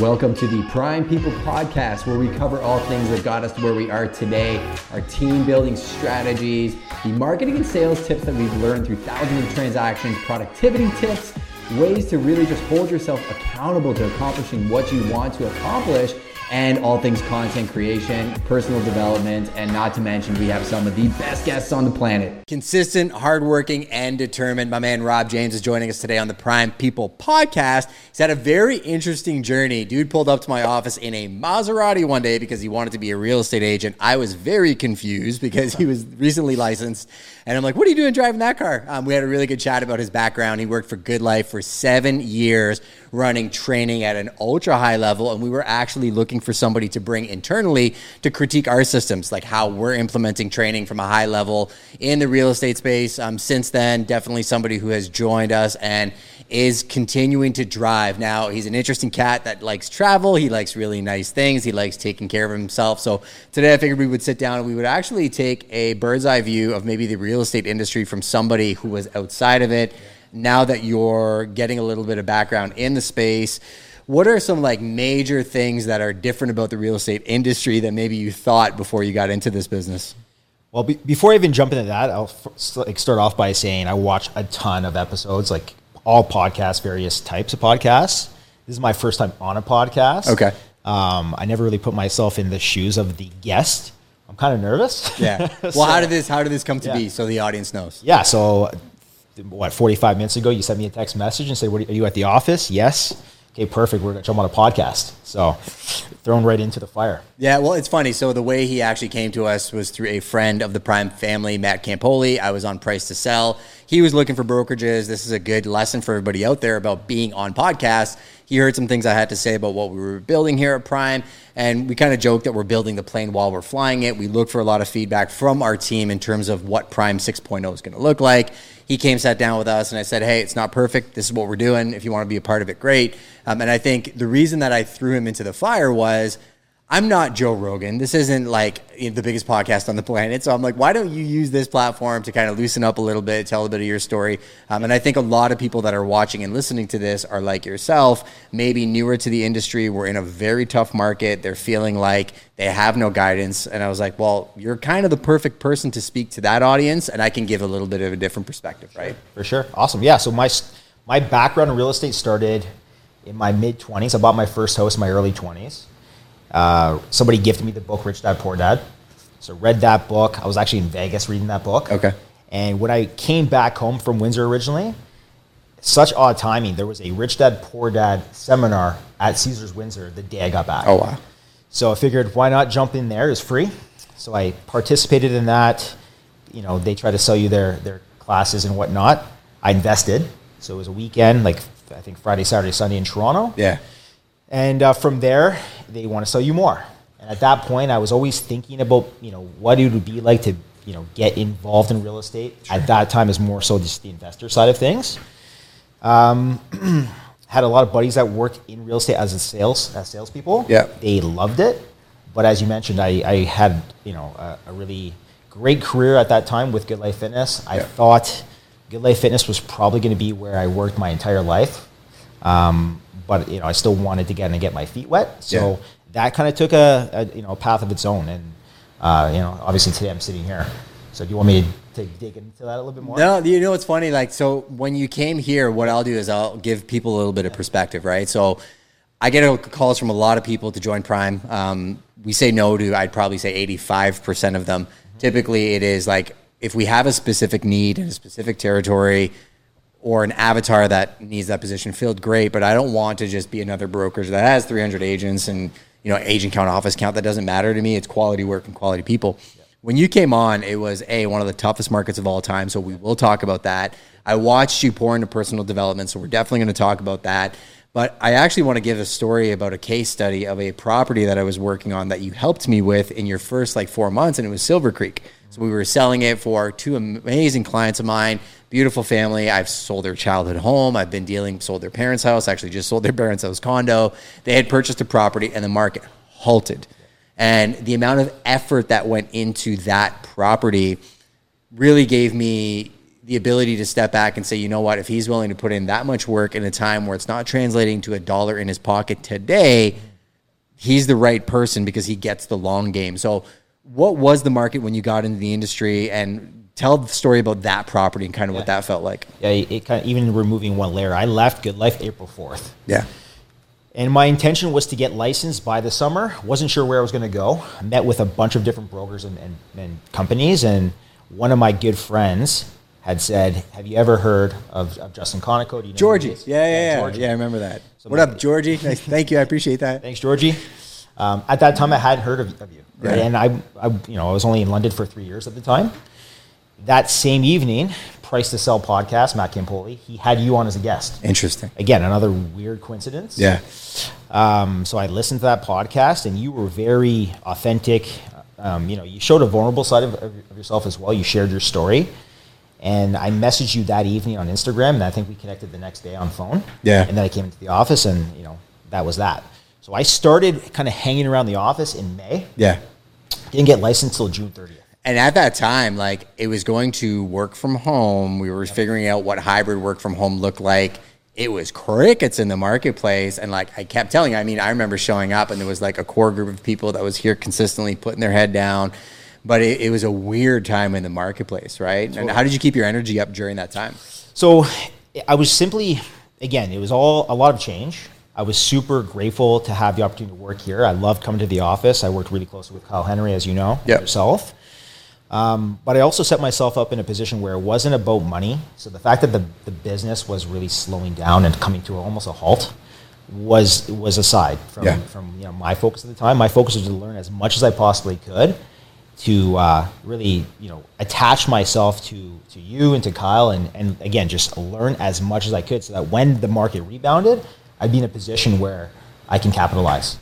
Welcome to the Prime People Podcast, where we cover all things that got us to where we are today, our team building strategies, the marketing and sales tips that we've learned through thousands of transactions, productivity tips, ways to really just hold yourself accountable to accomplishing what you want to accomplish and all things content creation, personal development, and not to mention, we have some of the best guests on the planet. Consistent, hardworking, and determined. My man Rob James is joining us today on the Prime People podcast. He's had a very interesting journey. Dude pulled up to my office in a Maserati one day because he wanted to be a real estate agent. I was very confused because he was recently licensed. And I'm like, what are you doing driving that car? Um, we had a really good chat about his background. He worked for Good Life for seven years, running training at an ultra high level. And we were actually looking for somebody to bring internally to critique our systems, like how we're implementing training from a high level in the real estate space. Um, since then, definitely somebody who has joined us and is continuing to drive. Now, he's an interesting cat that likes travel. He likes really nice things. He likes taking care of himself. So today I figured we would sit down and we would actually take a bird's eye view of maybe the real estate industry from somebody who was outside of it. Now that you're getting a little bit of background in the space, what are some like major things that are different about the real estate industry that maybe you thought before you got into this business? Well, be, before I even jump into that, I'll f- like start off by saying I watch a ton of episodes, like all podcasts, various types of podcasts. This is my first time on a podcast. Okay. Um, I never really put myself in the shoes of the guest. I'm kind of nervous. Yeah. Well, so, how did this how did this come to yeah. be so the audience knows? Yeah. So, what 45 minutes ago, you sent me a text message and said, "What are you at the office?" Yes okay, perfect. We're going to jump on a podcast. So thrown right into the fire. Yeah, well, it's funny. So the way he actually came to us was through a friend of the Prime family, Matt Campoli. I was on Price to Sell. He was looking for brokerages. This is a good lesson for everybody out there about being on podcasts. He heard some things I had to say about what we were building here at Prime, and we kind of joked that we're building the plane while we're flying it. We look for a lot of feedback from our team in terms of what Prime 6.0 is going to look like he came, sat down with us, and I said, "Hey, it's not perfect. This is what we're doing. If you want to be a part of it, great." Um, and I think the reason that I threw him into the fire was I'm not Joe Rogan. This isn't like the biggest podcast on the planet. So I'm like, why don't you use this platform to kind of loosen up a little bit, tell a bit of your story? Um, and I think a lot of people that are watching and listening to this are like yourself, maybe newer to the industry. We're in a very tough market. They're feeling like they have no guidance. And I was like, well, you're kind of the perfect person to speak to that audience. And I can give a little bit of a different perspective, right? For sure. Awesome. Yeah. So my, my background in real estate started in my mid 20s. I bought my first house in my early 20s. Uh, somebody gifted me the book Rich Dad Poor Dad. So read that book. I was actually in Vegas reading that book. Okay. And when I came back home from Windsor originally, such odd timing. There was a Rich Dad Poor Dad seminar at Caesars Windsor the day I got back. Oh wow. So I figured why not jump in there? It's free. So I participated in that. You know, they try to sell you their their classes and whatnot. I invested. So it was a weekend, like I think Friday, Saturday, Sunday in Toronto. Yeah. And uh, from there, they want to sell you more. And at that point, I was always thinking about, you know, what it would be like to, you know, get involved in real estate. Sure. At that time, is more so just the investor side of things. Um, had a lot of buddies that worked in real estate as a sales as salespeople. Yeah, they loved it. But as you mentioned, I, I had you know a, a, really great career at that time with Good Life Fitness. I yeah. thought Good Life Fitness was probably going to be where I worked my entire life. Um, but you know, I still wanted to get in and get my feet wet. So yeah. that kind of took a, a, you know a path of its own. And uh, you know, obviously today I'm sitting here. So do you want me to dig into that a little bit more? No, you know it's funny. Like so, when you came here, what I'll do is I'll give people a little bit of perspective, right? So. I get calls from a lot of people to join Prime. Um, we say no to, I'd probably say 85% of them. Mm-hmm. Typically, it is like if we have a specific need in a specific territory, or an avatar that needs that position filled, great. But I don't want to just be another brokerage that has 300 agents and you know agent count, office count. That doesn't matter to me. It's quality work and quality people. Yeah. When you came on, it was a one of the toughest markets of all time. So we will talk about that. I watched you pour into personal development, so we're definitely going to talk about that. But I actually want to give a story about a case study of a property that I was working on that you helped me with in your first like four months, and it was Silver Creek. Mm-hmm. So we were selling it for two amazing clients of mine beautiful family. I've sold their childhood home. I've been dealing, sold their parents' house, actually just sold their parents' house condo. They had purchased a property and the market halted. And the amount of effort that went into that property really gave me the ability to step back and say, you know what, if he's willing to put in that much work in a time where it's not translating to a dollar in his pocket today, he's the right person because he gets the long game. So, what was the market when you got into the industry and tell the story about that property and kind of yeah. what that felt like? Yeah, it kind of, even removing one layer, I left Good Life April 4th. Yeah. And my intention was to get licensed by the summer. Wasn't sure where I was going to go. I met with a bunch of different brokers and, and, and companies, and one of my good friends had said, "Have you ever heard of, of Justin Konikow? Do you know Georgie? Yeah, yeah, yeah, Georgie. yeah. I remember that. So what up, Georgie? Nice. Thank you. I appreciate that. Thanks, Georgie. Um, at that time, I hadn't heard of, of you, right? and I, I, you know, I was only in London for three years at the time. That same evening, Price to Sell podcast, Matt Campoli, he had you on as a guest. Interesting. Again, another weird coincidence. Yeah. Um, so I listened to that podcast, and you were very authentic. Um, you know, you showed a vulnerable side of, of, yourself as well. You shared your story, and I messaged you that evening on Instagram, and I think we connected the next day on phone. Yeah. And then I came into the office, and you know, that was that. So I started kind of hanging around the office in May. Yeah. Didn't get licensed till June 30th. And at that time, like it was going to work from home. We were figuring out what hybrid work from home looked like. It was crickets in the marketplace. And like I kept telling you, I mean, I remember showing up and there was like a core group of people that was here consistently putting their head down. But it, it was a weird time in the marketplace, right? Totally. And how did you keep your energy up during that time? So I was simply, again, it was all a lot of change. I was super grateful to have the opportunity to work here. I loved coming to the office. I worked really closely with Kyle Henry, as you know, yep. yourself. Um, but I also set myself up in a position where it wasn't about money. So the fact that the, the business was really slowing down and coming to almost a halt was was aside from, yeah. from you know my focus at the time. My focus was to learn as much as I possibly could to uh, really you know attach myself to to you and to Kyle and and again just learn as much as I could so that when the market rebounded, I'd be in a position where I can capitalize,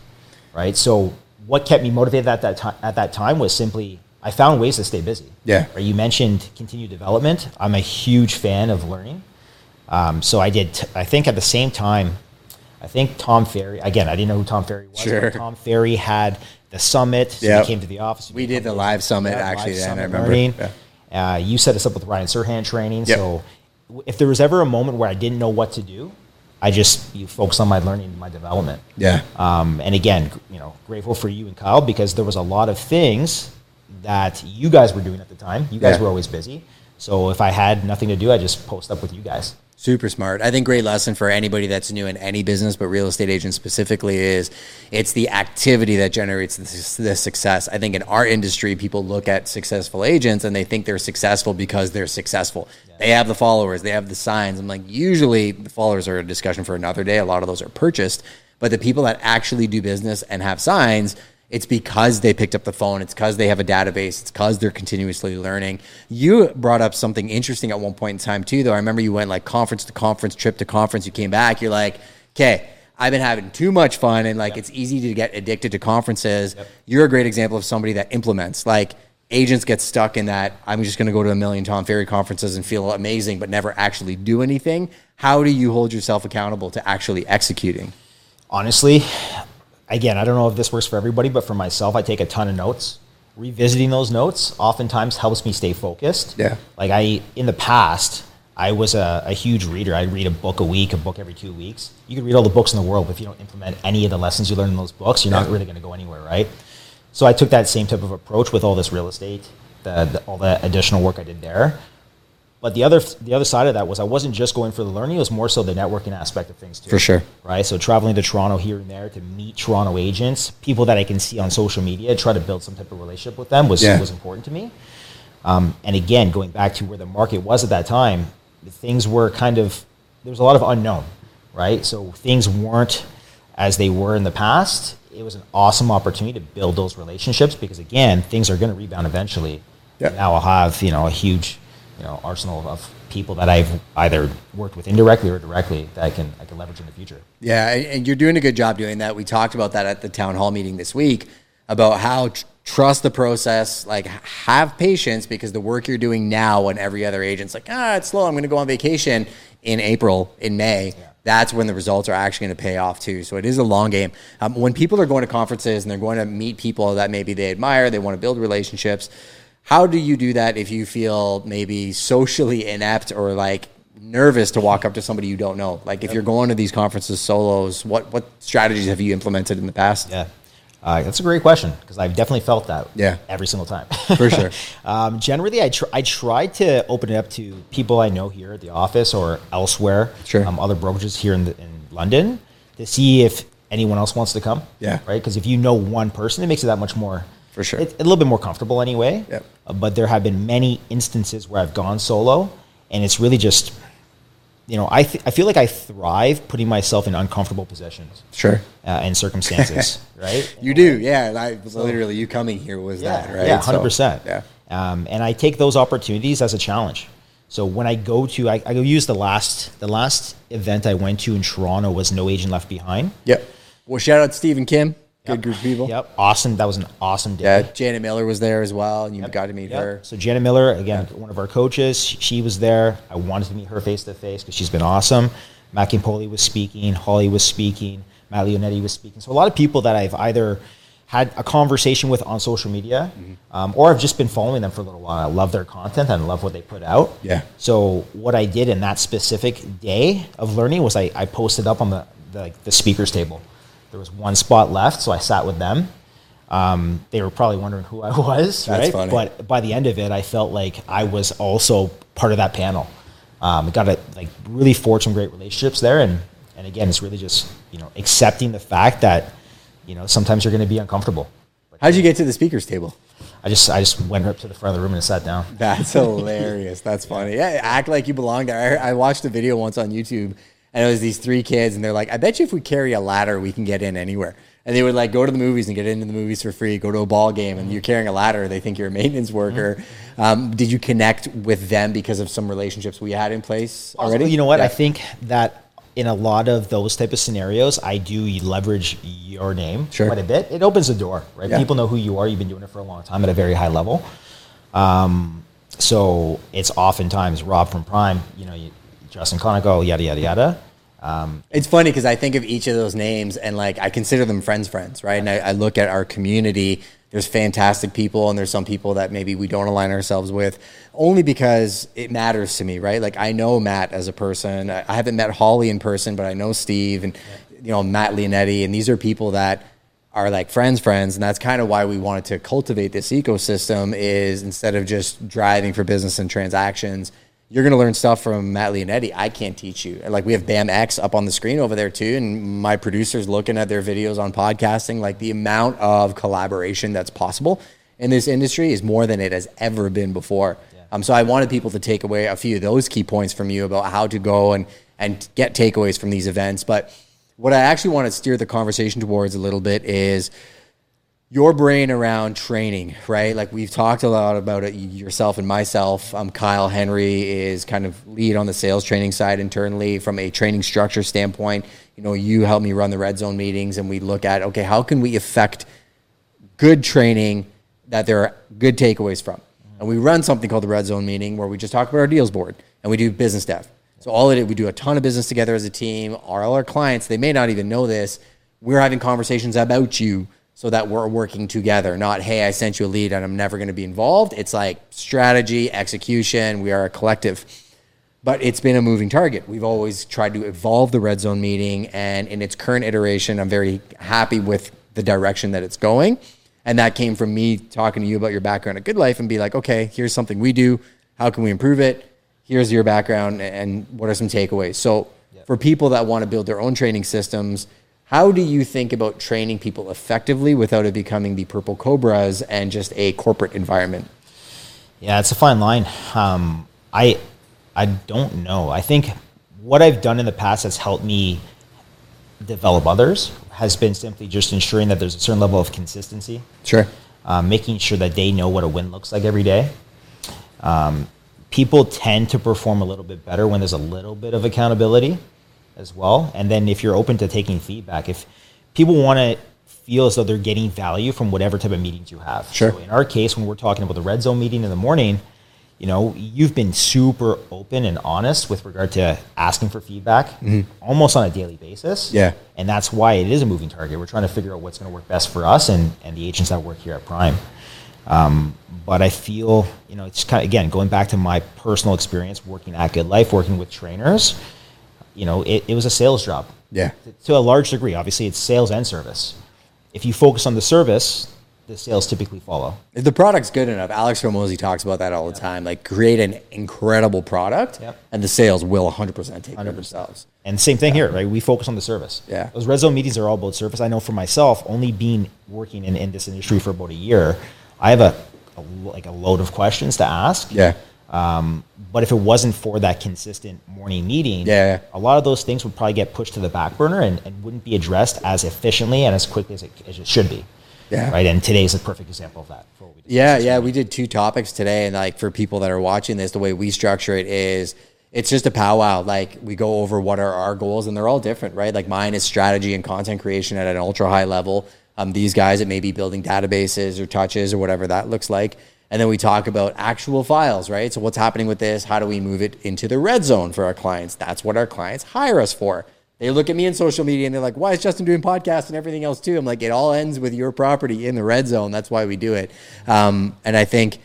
right? So what kept me motivated at that time at that time was simply I found ways to stay busy. Yeah. Right? You mentioned continued development. I'm a huge fan of learning. Um, so I did. T- I think at the same time, I think Tom Ferry. Again, I didn't know who Tom Ferry was. Sure. Tom Ferry had the summit. So yep. he came to the office. We did the live summit actually. Live then summit I remember. Yeah. Uh, you set us up with Ryan Serhant training. Yep. So if there was ever a moment where I didn't know what to do, I just you focus on my learning, my development. Yeah. Um, and again, you know, grateful for you and Kyle because there was a lot of things that you guys were doing at the time. You guys yeah. were always busy. So if I had nothing to do, I just post up with you guys. Super smart. I think great lesson for anybody that's new in any business, but real estate agents specifically is it's the activity that generates the, the success. I think in our industry, people look at successful agents and they think they're successful because they're successful. Yeah. They have the followers, they have the signs. I'm like, usually the followers are a discussion for another day. A lot of those are purchased, but the people that actually do business and have signs it's because they picked up the phone. It's because they have a database. It's because they're continuously learning. You brought up something interesting at one point in time too, though. I remember you went like conference to conference, trip to conference. You came back. You're like, okay, I've been having too much fun, and like yep. it's easy to get addicted to conferences. Yep. You're a great example of somebody that implements. Like agents get stuck in that I'm just going to go to a million Tom Ferry conferences and feel amazing, but never actually do anything. How do you hold yourself accountable to actually executing? Honestly, again, I don't know if this works for everybody, but for myself, I take a ton of notes. Revisiting those notes oftentimes helps me stay focused. Yeah. Like I, in the past, I was a, a huge reader. I'd read a book a week, a book every two weeks. You could read all the books in the world, but if you don't implement any of the lessons you learn in those books, you're yeah. not really going to go anywhere, right? So I took that same type of approach with all this real estate, the, the, all the additional work I did there. But the other the other side of that was I wasn't just going for the learning; it was more so the networking aspect of things too. For sure, right? So traveling to Toronto here and there to meet Toronto agents, people that I can see on social media, try to build some type of relationship with them was yeah. was important to me. Um, and again, going back to where the market was at that time, things were kind of there was a lot of unknown, right? So things weren't as they were in the past. It was an awesome opportunity to build those relationships because again, things are going to rebound eventually. Yeah. Now I'll have you know a huge you know arsenal of people that I've either worked with indirectly or directly that I can I can leverage in the future. Yeah, and you're doing a good job doing that. We talked about that at the town hall meeting this week about how tr- trust the process, like have patience because the work you're doing now when every other agent's like, ah, it's slow. I'm going to go on vacation in April, in May. Yeah. That's when the results are actually going to pay off too. So it is a long game. Um, when people are going to conferences and they're going to meet people that maybe they admire, they want to build relationships How do you do that if you feel maybe socially inept or like nervous to walk up to somebody you don't know? Like if you're going to these conferences solos, what what strategies have you implemented in the past? Yeah. Uh, that's a great question because I've definitely felt that Yeah. every single time. For sure. um, generally, I, tr- I try to open it up to people I know here at the office or elsewhere, Sure. um, other brokerages here in, the, in London, to see if anyone else wants to come. Yeah. Right? Because if you know one person, it makes it that much more. For sure. It's a little bit more comfortable anyway. Yep. Uh, but there have been many instances where I've gone solo, and it's really just, you know, I, th- I feel like I thrive putting myself in uncomfortable positions Sure. uh, and circumstances, right? You do, yeah. I, literally, you coming here was that, right? Yeah, hundred percent. Yeah. Um, and I take those opportunities as a challenge. So when I go to, I, I go use the last the last event I went to in Toronto was No Agent Left Behind. Yep. Well, shout out to Steve and Kim. Good group of people. Yep, awesome. That was an awesome day. Yeah, Janet Miller was there as well, and you got to meet Yep. her. So Janet Miller, again, one of our coaches, she she was there. I wanted to meet her face to face because she's been awesome. Matt Campoli was speaking, Holly was speaking, Matt Leonetti was speaking. So a lot of people that I've either had a conversation with on social media, Mm-hmm. um, or I've just been following them for a little while. I love their content and love what they put out. Yeah. So what I did in that specific day of learning was I, I posted up on the, the the speakers table. There was one spot left, so I sat with them. Um, they were probably wondering who I was, That's right? funny. But by the end of it, I felt like I was also part of that panel. Um, got to like really forge some great relationships there, and and again, it's really just you know accepting the fact that you know sometimes you're going to be uncomfortable. How'd you get to the speakers table? I just I just went up to the front of the room and sat down. That's hilarious. That's funny. Yeah, act like you belong there. I, I watched a video once on YouTube, and it was these three kids, and they're like, "I bet you if we carry a ladder, we can get in anywhere." And they would like go to the movies and get into the movies for free. Go to a ball game, and you're carrying a ladder. They think you're a maintenance worker. Um, did you connect with them because of some relationships we had in place already? You know what? Yeah. I think that in a lot of those type of scenarios, I do leverage your name Sure. quite a bit. It opens the door, right? Yeah. People know who you are. You've been doing it for a long time at a very high level. Um, so it's oftentimes Rob from Prime, you know, you, Justin Konikow, yada yada yada. Um, It's funny because I think of each of those names and like I consider them friends, friends, right? And I, I look at our community. There's fantastic people, and there's some people that maybe we don't align ourselves with, only because it matters to me, right? Like I know Matt as a person. I I haven't met Holly in person, but I know Steve and you know Matt Leonetti, and these are people that are like friends, friends, and that's kind of why we wanted to cultivate this ecosystem. Is instead of just driving for business and transactions, you're going to learn stuff from Matt Leonetti. I can't teach you. And like we have Bam X up on the screen over there too, and my producers looking at their videos on podcasting. Like the amount of collaboration that's possible in this industry is more than it has ever been before. Um, so I wanted people to take away a few of those key points from you about how to go and and get takeaways from these events. But what I actually want to steer the conversation towards a little bit is your brain around training, right? Like we've talked a lot about it, yourself and myself. Um, Kyle Henry is kind of lead on the sales training side internally from a training structure standpoint. You know, you help me run the red zone meetings, and we look at okay, how can we affect good training that there are good takeaways from. And we run something called the Red Zone meeting where we just talk about our deals board and we do business dev. So all it is, we do a ton of business together as a team. All our clients, they may not even know this. We're having conversations about you so that we're working together. Not, hey, I sent you a lead and I'm never going to be involved. It's like strategy, execution. We are a collective but it's been a moving target. We've always tried to evolve the red zone meeting, and in its current iteration, I'm very happy with the direction that it's going. And that came from me talking to you about your background at Good Life and be like, okay, here's something we do. How can we improve it? Here's your background, and what are some takeaways? So, for people that want to build their own training systems, how do you think about training people effectively without it becoming the purple cobras and just a corporate environment? Yeah, it's a fine line. Um, I I don't know. I think what I've done in the past has helped me develop others has been simply just ensuring that there's a certain level of consistency, Sure. um, making sure that they know what a win looks like every day. Um, people tend to perform a little bit better when there's a little bit of accountability as well. And then if you're open to taking feedback, if people want to feel as though they're getting value from whatever type of meetings you have. Sure. So in our case, when we're talking about the red zone meeting in the morning, you know, you've been super open and honest with regard to asking for feedback almost on a daily basis. Yeah. And that's why it is a moving target. We're trying to figure out what's going to work best for us and, and the agents that work here at Prime. Um, but I feel, you know, it's kind of, again, going back to my personal experience working at Good Life, working with trainers, you know, it, it was a sales job. Yeah. To a large degree, obviously, it's sales and service. If you focus on the service, the sales typically follow. If the product's good enough, Alex Hormozi talks about that all the time. Like create an incredible product, Yep. and the sales will 100% take care of themselves. And same thing here, right? We focus on the service. Yeah. Those red zone meetings are all about service. I know for myself, only being working in, in this industry for about a year, I have a, a like a load of questions to ask. Yeah. Um, but if it wasn't for that consistent morning meeting, Yeah. a lot of those things would probably get pushed to the back burner and, and wouldn't be addressed as efficiently and as quickly as it, as it should be. Yeah. Right. And today is a perfect example of that. for what we discussed Yeah, yeah. morning. We did two topics today, and like for people that are watching this, the way we structure it is it's just a powwow. Like we go over what are our goals, and they're all different, right? Like mine is strategy and content creation at an ultra high level. Um, these guys, it may be building databases or touches or whatever that looks like. And then we talk about actual files, right? So what's happening with this? How do we move it into the red zone for our clients? That's what our clients hire us for. They look at me in social media and they're like, why is Justin doing podcasts and everything else too? I'm like, it all ends with your property in the red zone. That's why we do it. Um, and I think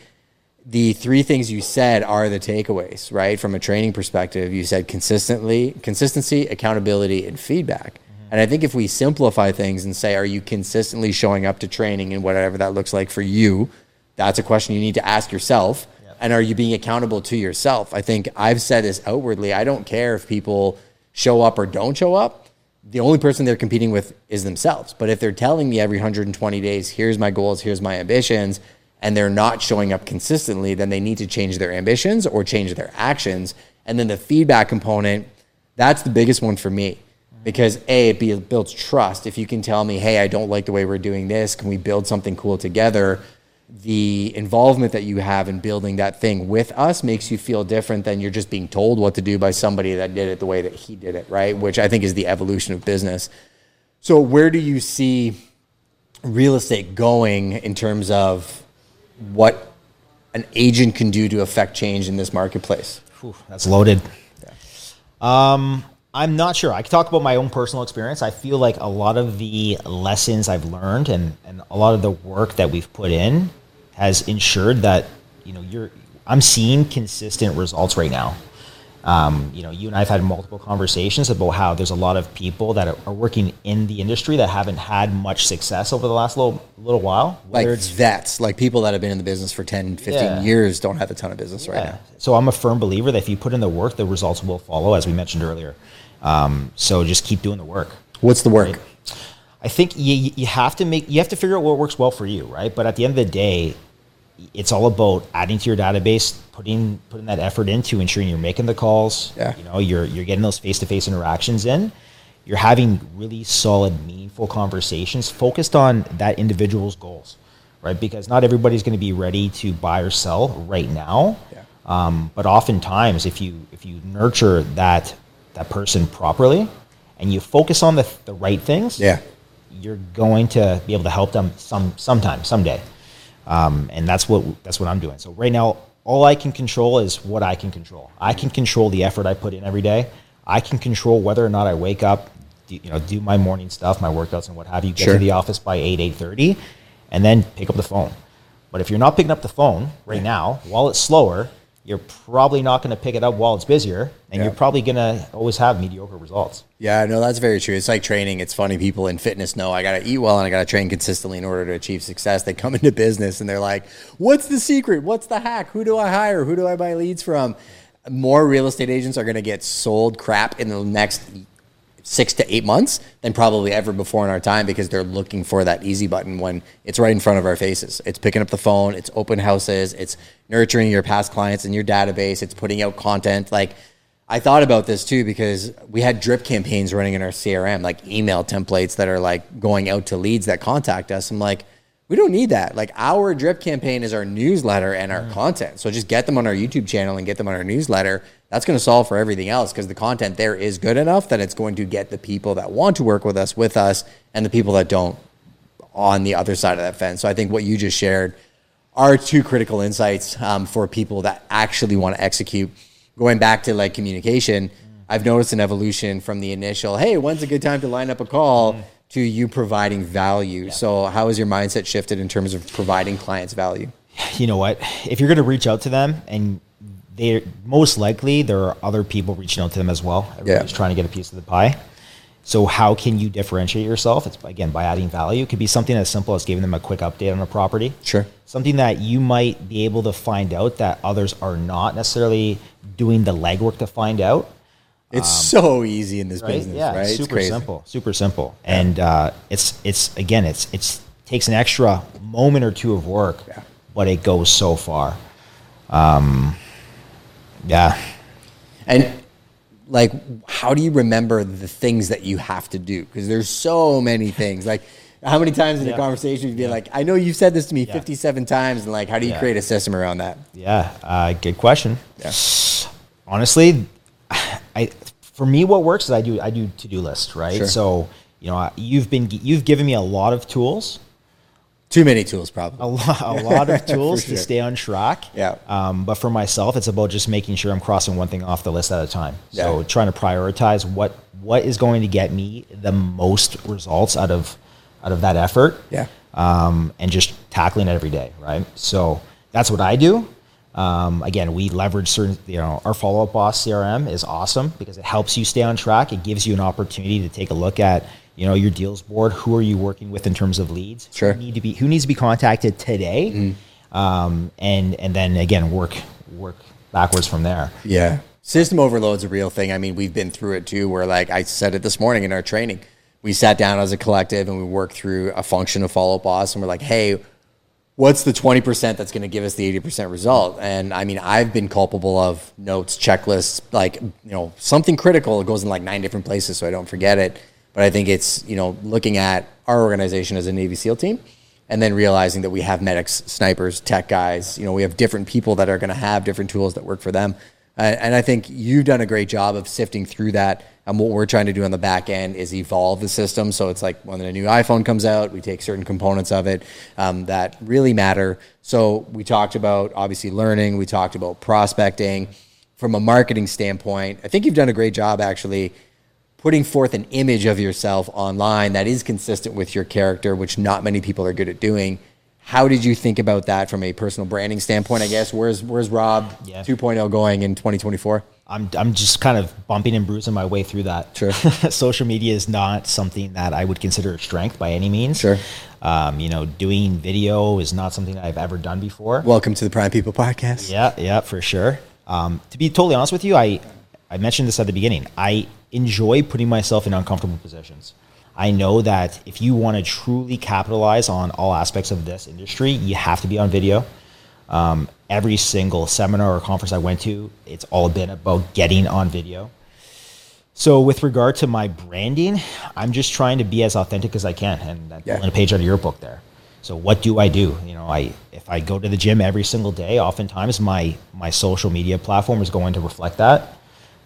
the three things you said are the takeaways, right? From a training perspective, you said consistently, consistency, accountability, and feedback. And I think if we simplify things and say, are you consistently showing up to training and whatever that looks like for you? That's a question you need to ask yourself. And are you being accountable to yourself? I think I've said this outwardly. I don't care if people show up or don't show up. The only person they're competing with is themselves. But if they're telling me every 120 days, here's my goals, here's my ambitions, and they're not showing up consistently, then they need to change their ambitions or change their actions. And then the feedback component, that's the biggest one for me. Because A, it builds trust. If you can tell me, hey, I don't like the way we're doing this, can we build something cool together? The involvement that you have in building that thing with us makes you feel different than you're just being told what to do by somebody that did it the way that he did it, right? Which I think is the evolution of business. So, where do you see real estate going in terms of what an agent can do to affect change in this marketplace? Whew, that's loaded. Um, I'm not sure. I can talk about my own personal experience. I feel like a lot of the lessons I've learned and, and a lot of the work that we've put in has ensured that you know you're. I'm seeing consistent results right now. Um, you know, you and I have had multiple conversations about how there's a lot of people that are, are working in the industry that haven't had much success over the last little little while. Like it's vets, like people that have been in the business for 10, 15 Yeah. years don't have a ton of business right now. So I'm a firm believer that if you put in the work, the results will follow, as we mentioned earlier. Um, so just keep doing the work. What's the work? I think you, you have to make you have to figure out what works well for you, right? But at the end of the day, it's all about adding to your database, putting putting that effort into ensuring you're making the calls. Yeah. You know, you're you're getting those face to face interactions in. You're having really solid, meaningful conversations focused on that individual's goals, right? Because not everybody's going to be ready to buy or sell right now. Yeah. Um, but oftentimes, if you if you nurture that that person properly, and you focus on the the right things, Yeah. you're going to be able to help them some sometime someday um, and that's what that's what i'm doing. So right now all i can control is what i can control. I can control the effort i put in every day. I can control whether or not i wake up do, you know do my morning stuff my workouts and what have you get Sure. to the office by 8 8.30 and then pick up the phone. But if you're not picking up the phone right now while it's slower you're probably not going to pick it up while it's busier and Yeah. you're probably going to always have mediocre results Yeah, no, that's very true. It's like training. It's funny. People in fitness know I got to eat well and I got to train consistently in order to achieve success. They come into business and they're like, what's the secret? What's the hack? Who do I hire? Who do I buy leads from? More real estate agents are going to get sold crap in the next six to eight months than probably ever before in our time because they're looking for that easy button when it's right in front of our faces. It's picking up the phone, it's open houses, it's nurturing your past clients in your database, it's putting out content. Like, I thought about this too because we had drip campaigns running in our CRM, like email templates that are like going out to leads that contact us. I'm like, we don't need that. Like our drip campaign is our newsletter and our mm. content. So just get them on our YouTube channel and get them on our newsletter. That's going to solve for everything else because the content there is good enough that it's going to get the people that want to work with us with us and the people that don't on the other side of that fence. So I think what you just shared are two critical insights um, for people that actually want to execute. Going back to like communication, mm. I've noticed an evolution from the initial, hey, when's a good time to line up a call mm. To you providing value. So, how has your mindset shifted in terms of providing clients value? You know what? If you're going to reach out to them and they most likely there are other people reaching out to them as well. Everybody's Yeah. trying to get a piece of the pie. So how can you differentiate yourself? It's again by adding value. It could be something as simple as giving them a quick update on a property. Sure. Something that you might be able to find out that others are not necessarily doing the legwork to find out. It's so easy in this Right? business, yeah, right? It's super simple, super simple, and uh, it's it's again it's it's takes an extra moment or two of work, Yeah. but it goes so far. Um, yeah, And like, how do you remember the things that you have to do? Because there's so many things. Like, how many times in a Yeah. conversation you'd be like, "I know you've said this to me Yeah. 57 times," and like, how do you Yeah. create a system around that? yeah, uh, good question. Yeah. honestly, I for me, what works is I do I do to do list, right? Sure. So you know, you've been you've given me a lot of tools, Too many tools, probably. a, lo- a lot of tools For to stay on track. Yeah. Um, but for myself, it's about just making sure I'm crossing one thing off the list at a time. So Yeah. trying to prioritize what what is going to get me the most results out of out of that effort. Yeah. Um, and just tackling it every day, right? So that's what I do. Um, again, we leverage certain, you know, our follow up boss CRM is awesome because it helps you stay on track. It gives you an opportunity to take a look at, you know, your deals board. Who are you working with in terms of leads? Sure. Who need to be who needs to be contacted today? Um, and and then again work work backwards from there. Yeah. System overload's a real thing. I mean, we've been through it too, where like I said it this morning in our training. We sat down as a collective and we worked through a function of follow up boss and we're like, hey, what's the 20% that's going to give us the 80% result? And I mean, I've been culpable of notes, checklists, like, you know, something critical. It goes in like nine different places so I don't forget it. But I think it's, you know, looking at our organization as a Navy SEAL team and then realizing that we have medics, snipers, tech guys, you know, we have different people that are going to have different tools that work for them. Uh, and I think you've done a great job of sifting through that. And what we're trying to do on the back end is evolve the system. So it's like when a new iPhone comes out, we take certain components of it um, that really matter. So we talked about obviously learning, we talked about prospecting. From a marketing standpoint, I think you've done a great job actually putting forth an image of yourself online that is consistent with your character, which not many people are good at doing. How did you think about that from a personal branding standpoint? I guess where's where's Rob Yeah. 2.0 going in 2024? I'm I'm just kind of bumping and bruising my way through that. Sure. Social media is not something that I would consider a strength by any means. Sure. Um, you know, doing video is not something that I've ever done before. Welcome to the Prime People Podcast. Yeah, yeah, for sure. Um, to be totally honest with you, I I mentioned this at the beginning. I enjoy putting myself in uncomfortable positions. I know that if you want to truly capitalize on all aspects of this industry, you have to be on video. Um, every single seminar or conference I went to, it's all been about getting on video. So, with regard to my branding, I'm just trying to be as authentic as I can, and I'm Yeah. a page out of your book there. So, what do I do? You know, I if I go to the gym every single day, oftentimes my my social media platform is going to reflect that.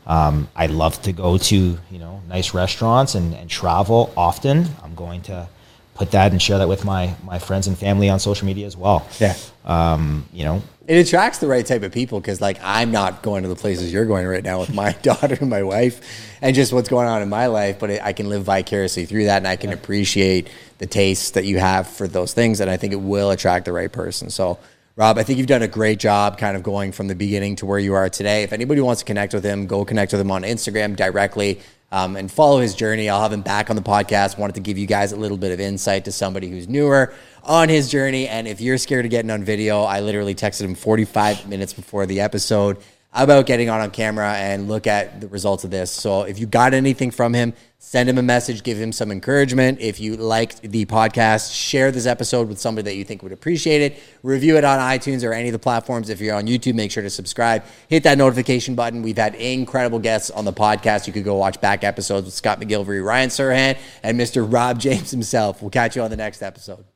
Um, I love to go to you know nice restaurants and, and travel often. I'm going to put that and share that with my my friends and family on social media as well. Yeah. Um, you know, It attracts the right type of people because, like, I'm not going to the places you're going right now with my daughter and my wife, and just what's going on in my life. But I can live vicariously through that, and I can appreciate the tastes that you have for those things, and I think it will attract the right person. So, Rob, I think you've done a great job, kind of going from the beginning to where you are today. If anybody wants to connect with him, go connect with him on Instagram directly. Um, and follow his journey. I'll have him back on the podcast. Wanted to give you guys a little bit of insight to somebody who's newer on his journey. And if you're scared of getting on video, I literally texted him 45 minutes before the episode about getting on on camera and look at the results of this. So if you got anything from him, send him a message, give him some encouragement. If you liked the podcast, share this episode with somebody that you think would appreciate it. Review it on iTunes or any of the platforms. If you're on YouTube, make sure to subscribe. Hit that notification button. We've had incredible guests on the podcast. You could go watch back episodes with Scott McGillivray, Ryan Serhant, and Mr. Rob James himself. We'll catch you on the next episode.